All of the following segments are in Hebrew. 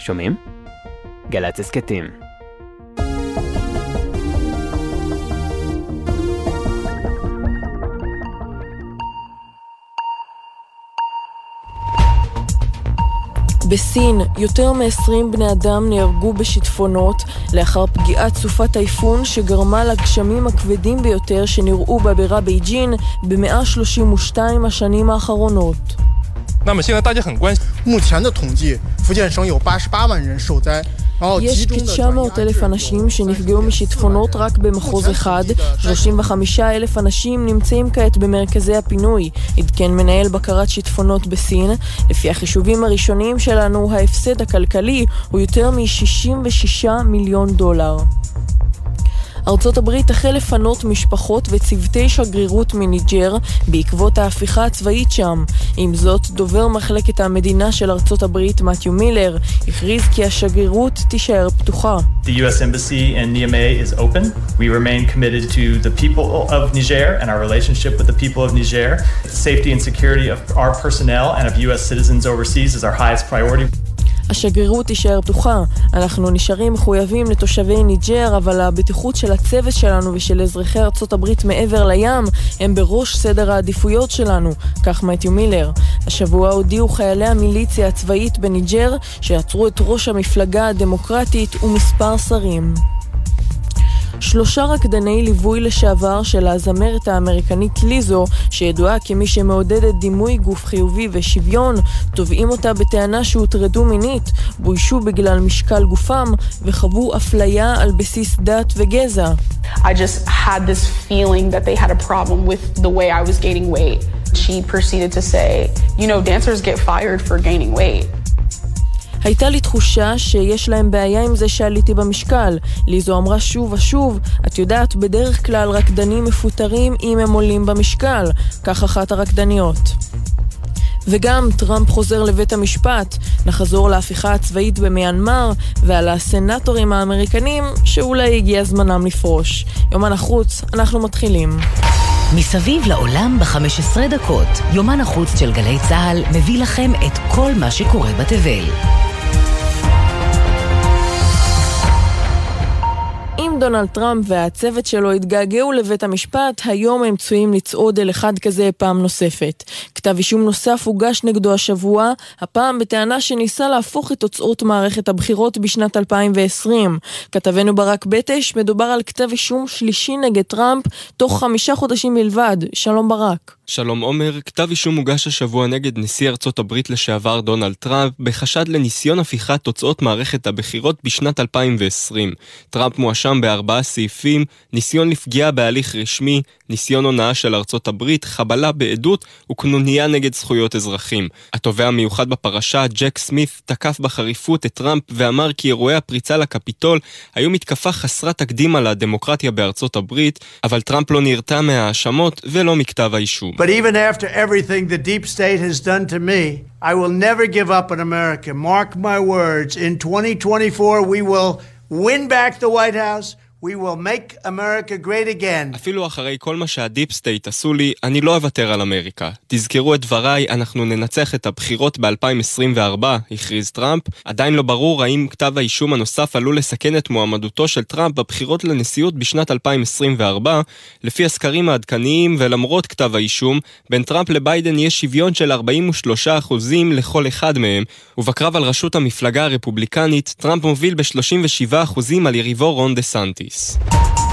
שומעים? גל"צ הסכתים. בסין, יותר מ-20 בני אדם נהרגו בשיטפונות לאחר פגיעת סופת טייפון שגרמה לגשמים הכבדים ביותר שנראו בבירה בייג'ין ב-132 השנים האחרונות. 那么现在大家很关心， 目前的统计，福建省有八十八万人受灾。 יש כ-900 אלף אנשים שנפגעו משיטפונות רק במחוז אחד, 35 אלף אנשים נמצאים כעת במרכזי הפינוי, עדכן מנהל בקרת שיטפונות בסין. לפי החישובים הראשוניים שלנו, ההפסד הכלכלי הוא יותר מ-66 מיליון דולר. ארצות הברית החל לפנות משפחות וצוותי שגרירות מניג'ר בעקבות ההפיכה הצבאית שם. עם זאת, דובר מחלקת המדינה של ארצות הברית, מתיו מילר, הכריז כי השגרירות תישאר פתוחה. The U.S. Embassy in Niamey is open. We remain committed to the people of Niger and our relationship with the people of Niger. The safety and security of our personnel and of U.S. citizens overseas is our highest priority. השגרירות תישאר פתוחה. אנחנו נשארים מחויבים לתושבי ניג'ר, אבל הבטיחות של הצוות שלנו ושל אזרחי ארצות הברית מעבר לים הם בראש סדר העדיפויות שלנו, כך מתיו מילר. השבוע הודיעו חיילי המיליציה הצבאית בניג'ר שעצרו את ראש המפלגה הדמוקרטית ומספר שרים. שלושה רקדני ליווי לשעבר של הזמרת האמריקנית ליזו, שידועה כמי שמעודדת דימוי גוף חיובי ושוויון, תובעים אותה בטענה שהוטרדו מינית, בוישו בגלל משקל גופם וחוו אפליה על בסיס דת וגזע. I just had this feeling that they had a problem with the way I was gaining weight. She proceeded to say, you know, dancers get fired for gaining weight. הייתה לי תחושה שיש להם בעיה עם זה שעליתי במשקל. ליזו אמרה שוב ושוב, את יודעת, בדרך כלל רקדנים מפוטרים אם הם עולים במשקל. כך אחת הרקדניות. וגם טראמפ חוזר לבית המשפט, נחזור להפיכה הצבאית במיינמר ועל הסנטורים האמריקנים שאולי הגיע זמנם לפרוש. יומן החוץ, אנחנו מתחילים. מסביב לעולם ב-15 דקות, יומן החוץ של גלי צה"ל מביא לכם את כל מה שקורה בתבל. דונלד טראמפ והצוות שלו התגעגעו לבית המשפט, היום הם צפויים לצעוד אל אחד כזה פעם נוספת. כתב אישום נוסף הוגש נגדו השבוע, הפעם בטענה שניסה להפוך את תוצאות מערכת הבחירות בשנת 2020. כתבנו ברק בטש, מדובר על כתב אישום שלישי נגד טראמפ תוך חמישה חודשים בלבד. שלום ברק. שלום עומר, כתב אישום הוגש השבוע נגד נשיא ארצות הברית לשעבר דונלד טראמפ בחשד לניסיון הפיכת תוצאות מערכת הבחירות בשנת 2020. טראמפ מואשם בארבעה סעיפים, ניסיון לפגיעה בהליך רשמי, ניסיון הונאה של ארצות הברית, חבלה בעדות וקנוניה נגד זכויות אזרחים. התובע המיוחד בפרשה, ג'ק סמית, תקף בחריפות את טראמפ ואמר כי אירועי הפריצה לקפיטול היו מתקפה חסרת תקדים על הדמוקרטיה בארצות הברית, אבל טראמפ לא נרתע מההאשמות ולא מכתב האישום. I will never give up on America. Mark my words. In 2024, we will win back the White House. We will make America great again. אפילו אחרי כל מה שה deep state עשו לי, אני לא אוותר על אמריקה. תזכרו את דבריי, אנחנו ננצח את הבחירות ב-2024, הכריז טראמפ. עדיין לא ברור האם כתב האישום הנוסף עלול לסכן את מועמדותו של טראמפ בבחירות לנשיאות בשנת 2024. לפי הסקרים העדכניים ולמרות כתב האישום, בין טראמפ לביידן יש שוויון של 43% לכל אחד מהם, ובקרב על ראשות המפלגה הרפובליקנית, טראמפ מוביל ב-37% על יריבו רון דה Peace.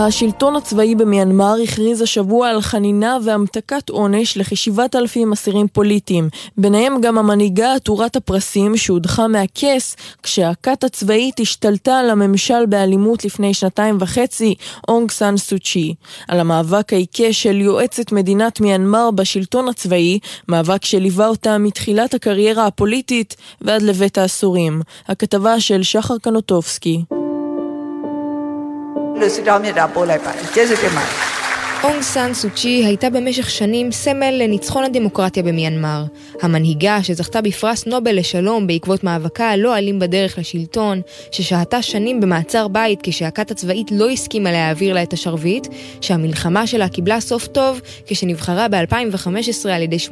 השלטון הצבאי במיינמר הכריז השבוע על חנינה והמתקת עונש לכ-7,000 אסירים פוליטיים, ביניהם גם המנהיגה עטורת הפרסים שהודחה מהכס כשהכת הצבאית השתלטה על הממשל באלימות לפני שנתיים וחצי, אונג סאן סוצ'י. על המאבק העיקש של יועצת מדינת מיינמר בשלטון הצבאי, מאבק שליווה אותה מתחילת הקריירה הפוליטית ועד לבית העשורים. הכתבה של שחר קנוטובסקי. လို့ဆုတောင်းမြတ်တာပို့လိုက်ပါတယ်ကျေးဇူးတင်ပါတယ် אונג סאן סוצ'י הייתה במשך שנים סמל לניצחון הדמוקרטיה במיינמר. המנהיגה שזכתה בפרס נובל לשלום בעקבות מאבקה הלא אלים בדרך לשלטון, ששהתה שנים במעצר בית כשהכת הצבאית לא הסכימה להעביר לה את השרביט, שהמלחמה שלה קיבלה סוף טוב כשנבחרה ב-2015 על ידי 80%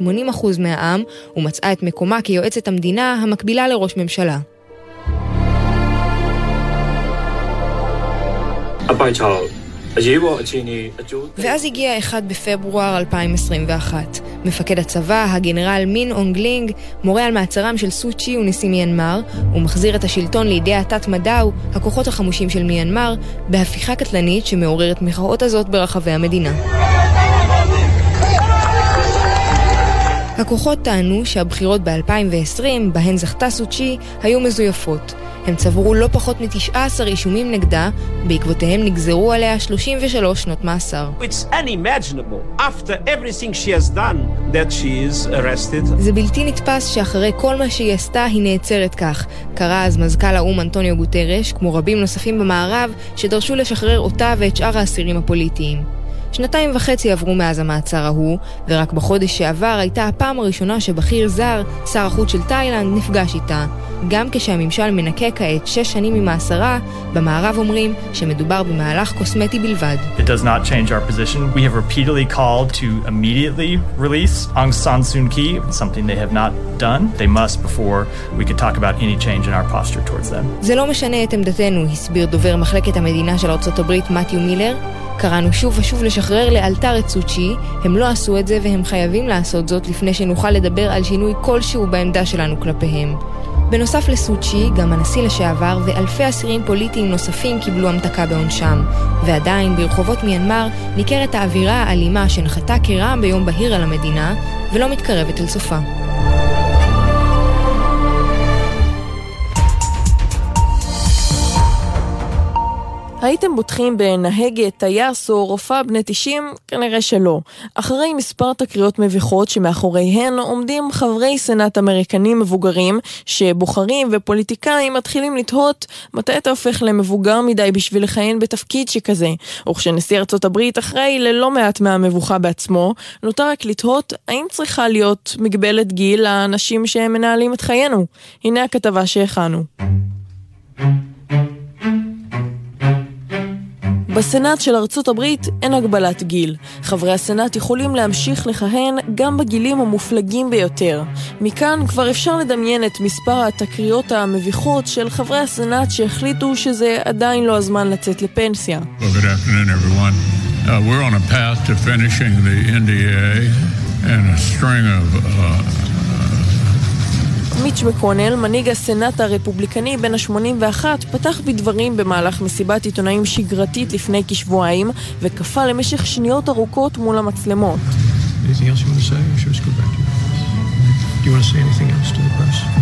מהעם, ומצאה את מקומה כיועצת המדינה המקבילה לראש ממשלה. ואז הגיע 1 בפברואר 2021. מפקד הצבא, הגנרל מין אונג הלאינג, מורה על מעצרם של סו צ'י ונשיא מיינמר, ומחזיר את השלטון לידי התת-מדאו, הכוחות החמושים של מיינמר, בהפיכה קטלנית שמעוררת מחאות הזאת ברחבי המדינה. הכוחות טענו שהבחירות ב-2020, בהן זכתה סוצ'י, היו מזויפות. הם צברו לא פחות מ-19 אישומים נגדה, בעקבותיהם נגזרו עליה 33 שנות מאסר. זה בלתי נתפס שאחרי כל מה שהיא עשתה היא נעצרת כך. קרא אז מזכ"ל האו"ם אנטוניו גוטרש, כמו רבים נוספים במערב, שדרשו לשחרר אותה ואת שאר האסירים הפוליטיים. שנתיים וחצי עברו מאז המעצר ההוא, ורק בחודש שעבר הייתה הפעם הראשונה שבכיר זר, שר החוץ של תאילנד, נפגש איתה. גם כשהממשל מנקה כעת שש שנים ממאסרה, במערב אומרים שמדובר במהלך קוסמטי בלבד. It does not change our position. We have repeatedly called to immediately release Aung San Suu Kyi, something they have not done. They must before we could talk about any change in our posture towards them. זה לא משנה את עמדתנו, הסביר דובר מחלקת המדינה של ארה"ב מתיו מילר. קראנו שוב ושוב לשחרר לאלתר את סוצ'י, הם לא עשו את זה והם חייבים לעשות זאת לפני שנוכל לדבר על שינוי כלשהו בעמדה שלנו כלפיהם. בנוסף לסוצ'י, גם הנשיא לשעבר ואלפי אסירים פוליטיים נוספים קיבלו המתקה בעונשם. ועדיין, ברחובות מיינמר ניכרת האווירה האלימה שנחתה כרעם ביום בהיר על המדינה, ולא מתקרבת אל סופה. הייתם בוטחים בנהגת, טייס או רופאה בני 90? כנראה שלא. אחרי מספר תקריות מביכות שמאחוריהן עומדים חברי סנאט אמריקנים מבוגרים שבוחרים ופוליטיקאים מתחילים לתהות מתי אתה הופך למבוגר מדי בשביל לכהן בתפקיד שכזה. וכשנשיא ארצות הברית אחראי ללא מעט מהמבוכה בעצמו, נותר רק לתהות האם צריכה להיות מגבלת גיל לאנשים שמנהלים את חיינו. הנה הכתבה שהכנו. בסנאט של ארצות הברית אין הגבלת גיל. חברי הסנאט יכולים להמשיך לכהן גם בגילים המופלגים ביותר. מכאן כבר אפשר לדמיין את מספר התקריות המביכות של חברי הסנאט שהחליטו שזה עדיין לא הזמן לצאת לפנסיה. Of uh, מיץ' מקונל, מנהיג הסנאט הרפובליקני בן ה-81, פתח בדברים במהלך מסיבת עיתונאים שגרתית לפני כשבועיים, וקפא למשך שניות ארוכות מול המצלמות. To Do you want to say anything else to the press?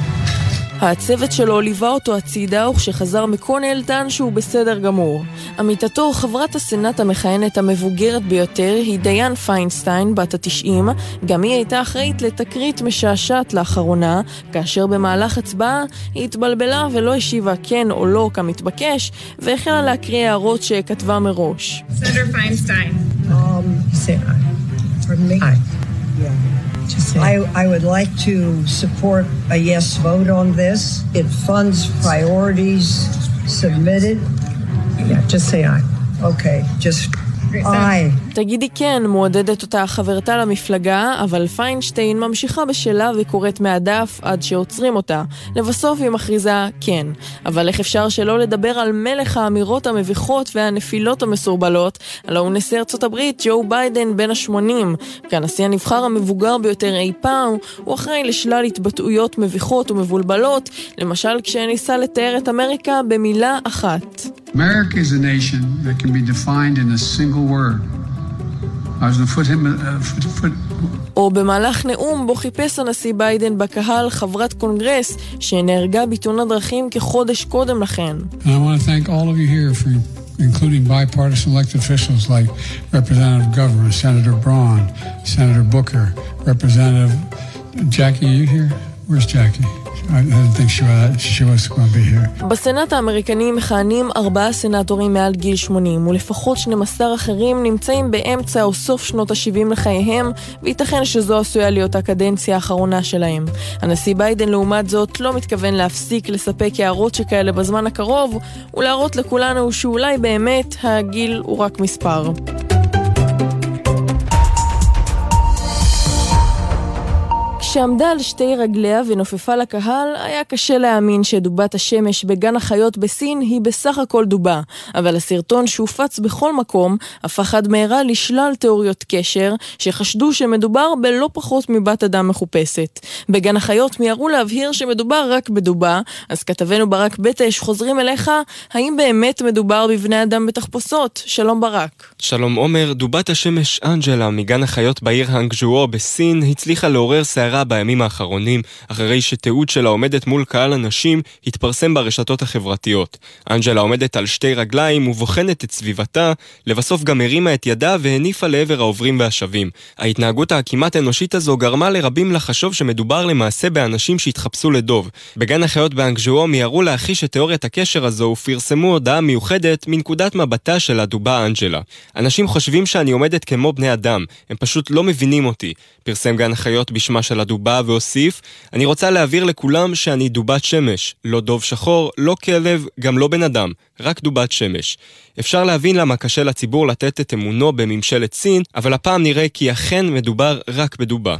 הצוות שלו ליווה אותו הצידה, וכשחזר מקונל טען שהוא בסדר גמור. עמיתתו, חברת הסנאט המכהנת המבוגרת ביותר, היא דיין פיינסטיין, בת התשעים. גם היא הייתה אחראית לתקרית משעשעת לאחרונה, כאשר במהלך הצבעה היא התבלבלה ולא השיבה כן או לא כמתבקש, והחלה להקריא הערות שכתבה מראש. Senator Feinstein. I, I would like to support a yes vote on this. It funds priorities submitted. Yeah, just say aye. Okay, just אוי. תגידי כן, מועדדת אותה חברתה למפלגה, אבל פיינשטיין ממשיכה בשלה וקוראת מהדף עד שעוצרים אותה. לבסוף היא מכריזה כן. אבל איך אפשר שלא לדבר על מלך האמירות המביכות והנפילות המסורבלות? הלוא הוא נשיא ארצות הברית, ג'ו ביידן, בן ה-80. כנשיא הנבחר המבוגר ביותר אי פעם, הוא אחראי לשלל התבטאויות מביכות ומבולבלות, למשל כשניסה לתאר את אמריקה במילה אחת. America is a nation that can be defined in a single word. I was going to put him, uh, put, put... או במהלך נאום בו חיפש הנשיא ביידן בקהל חברת קונגרס שנהרגה בתאונת דרכים כחודש קודם לכן. I want to thank all of you here for including bipartisan elected officials like Representative Governor, Senator Braun, Senator Booker, Representative Jackie, are you here? Where's Jackie? בסנאט האמריקני מכהנים ארבעה סנאטורים מעל גיל 80, ולפחות 12 אחרים נמצאים באמצע או סוף שנות ה-70 לחייהם, וייתכן שזו עשויה להיות הקדנציה האחרונה שלהם. הנשיא ביידן לעומת זאת לא מתכוון להפסיק לספק הערות שכאלה בזמן הקרוב, ולהראות לכולנו שאולי באמת הגיל הוא רק מספר. כשעמדה על שתי רגליה ונופפה לקהל, היה קשה להאמין שדובת השמש בגן החיות בסין היא בסך הכל דובה. אבל הסרטון שהופץ בכל מקום, הפך עד מהרה לשלל תיאוריות קשר, שחשדו שמדובר בלא פחות מבת אדם מחופשת. בגן החיות מיהרו להבהיר שמדובר רק בדובה, אז כתבנו ברק בטש חוזרים אליך, האם באמת מדובר בבני אדם בתחפושות? שלום ברק. שלום עומר, דובת השמש אנג'לה מגן החיות בעיר האנגז'ואו בסין הצליחה לעורר סערה בימים האחרונים, אחרי שתיעוד שלה עומדת מול קהל אנשים, התפרסם ברשתות החברתיות. אנג'לה עומדת על שתי רגליים ובוחנת את סביבתה, לבסוף גם הרימה את ידה והניפה לעבר העוברים והשבים. ההתנהגות הכמעט אנושית הזו גרמה לרבים לחשוב שמדובר למעשה באנשים שהתחפשו לדוב. בגן החיות באנגז'ואו מיהרו להכחיש את תיאוריית הקשר הזו ופרסמו הודעה מיוחדת מנקודת מבטה של הדובה אנג'לה. אנשים חושבים שאני עומדת כמו בני אדם, הם פשוט לא מבינים אותי. פרסם גן החיות בשמה של הדובה והוסיף, אני רוצה להבהיר לכולם שאני דובת שמש, לא דוב שחור, לא כלב, גם לא בן אדם, רק דובת שמש. אפשר להבין למה קשה לציבור לתת את אמונו בממשלת סין, אבל הפעם נראה כי אכן מדובר רק בדובה.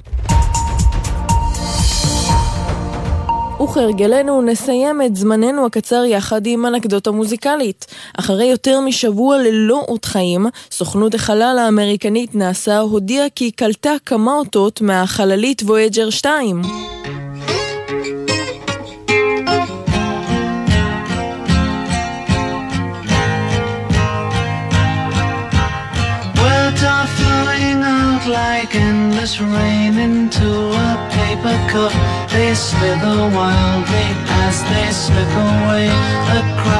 וכהרגלנו נסיים את זמננו הקצר יחד עם אנקדוטה מוזיקלית. אחרי יותר משבוע ללא אות חיים, סוכנות החלל האמריקנית נאס"א הודיעה כי קלטה כמה אותות מהחללית וויג'ר 2. like endless rain into a cup. They slither wildly as they slip away across.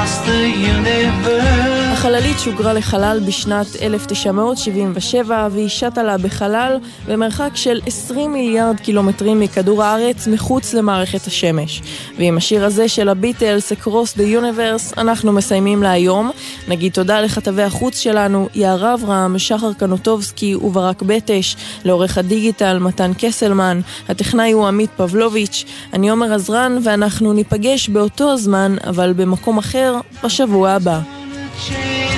החללית שוגרה לחלל בשנת 1977 והיא שטה לה בחלל במרחק של 20 מיליארד קילומטרים מכדור הארץ מחוץ למערכת השמש. ועם השיר הזה של הביטלס, Across the Universe, אנחנו מסיימים להיום. נגיד תודה לכתבי החוץ שלנו, יערה אברהם, שחר קנוטובסקי וברק בטש, לעורך הדיגיטל מתן קסלמן, הטכנאי הוא עמית פבלוביץ', אני עומר עזרן ואנחנו ניפגש באותו הזמן, אבל במקום אחר, בשבוע הבא. change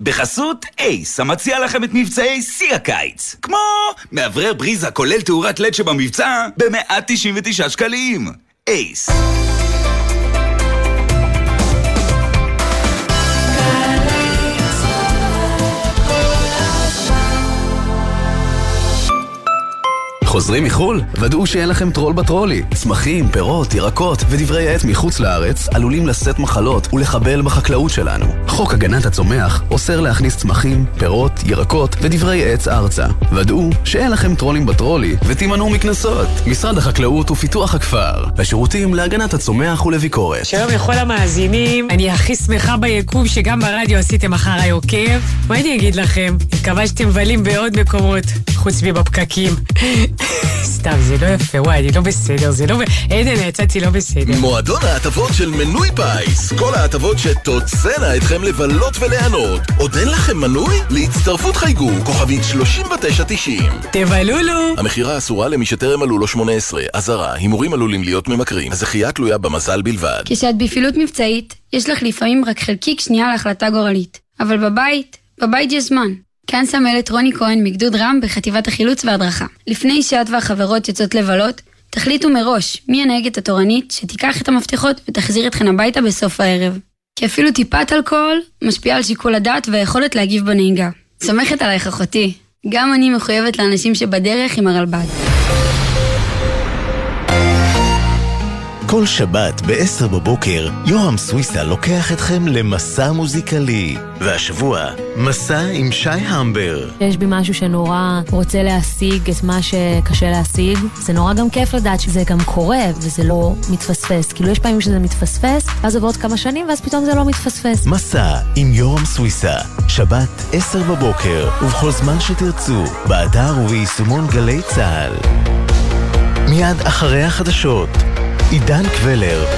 בחסות אייס, המציע לכם את מבצעי שיא הקיץ. כמו מאוורר בריזה כולל תאורת לד שבמבצע ב-199 שקלים. אייס. חוזרים מחו"ל? ודאו שאין לכם טרול בטרולי. צמחים, פירות, ירקות ודברי עט מחוץ לארץ עלולים לשאת מחלות ולחבל בחקלאות שלנו. חוק הגנת הצומח אוסר להכניס צמחים, פירות, ירקות ודברי עץ ארצה. ודאו שאין לכם טרולים בטרולי ותימנעו מקנסות. משרד החקלאות ופיתוח הכפר. השירותים להגנת הצומח ולביקורת. שלום לכל המאזינים, אני הכי שמחה ביקום שגם ברדיו עשיתם אחריי עוקב. מה אני אגיד לכם? מקווה שאתם מבלים בעוד מקומות, חוץ מבפקקים. סתם, זה לא יפה, וואי, אני לא בסדר, זה לא... עדן, יצאתי לא בסדר. מועדון ההטבות של מנוי פיס. כל ההטבות שתוצאנה אתכם לבלות וליהנות. עוד אין לכם מנוי? להצטרפות חייגו, כוכבית 3990. תבלולו! המכירה אסורה למי שטרם מלאו לו 18. אזהרה, הימורים עלולים להיות ממכרים. הזכייה תלויה במזל בלבד. כשאת בפעילות מבצעית, יש לך לפעמים רק חלקיק שנייה להחלטה גורלית. אבל בבית, בבית יש זמן. כאן סמלת רוני כהן מגדוד רם בחטיבת החילוץ וההדרכה. לפני שאת והחברות יוצאות לבלות, תחליטו מראש מי הנהגת התורנית שתיקח את המפתחות ותחזיר אתכן הביתה בסוף הערב. כי אפילו טיפת אלכוהול משפיעה על שיקול הדעת והיכולת להגיב בנהיגה. סומכת עלייך אחותי. גם אני מחויבת לאנשים שבדרך עם הרלב"ד. כל שבת ב-10 בבוקר, יורם סוויסה לוקח אתכם למסע מוזיקלי. והשבוע, מסע עם שי המבר. יש בי משהו שנורא רוצה להשיג את מה שקשה להשיג. זה נורא גם כיף לדעת שזה גם קורה וזה לא מתפספס. כאילו יש פעמים שזה מתפספס, ואז עוברות כמה שנים ואז פתאום זה לא מתפספס. מסע עם יורם סוויסה, שבת 10 בבוקר, ובכל זמן שתרצו, באתר וביישומון גלי צה"ל. מיד אחרי החדשות, עידן קבלר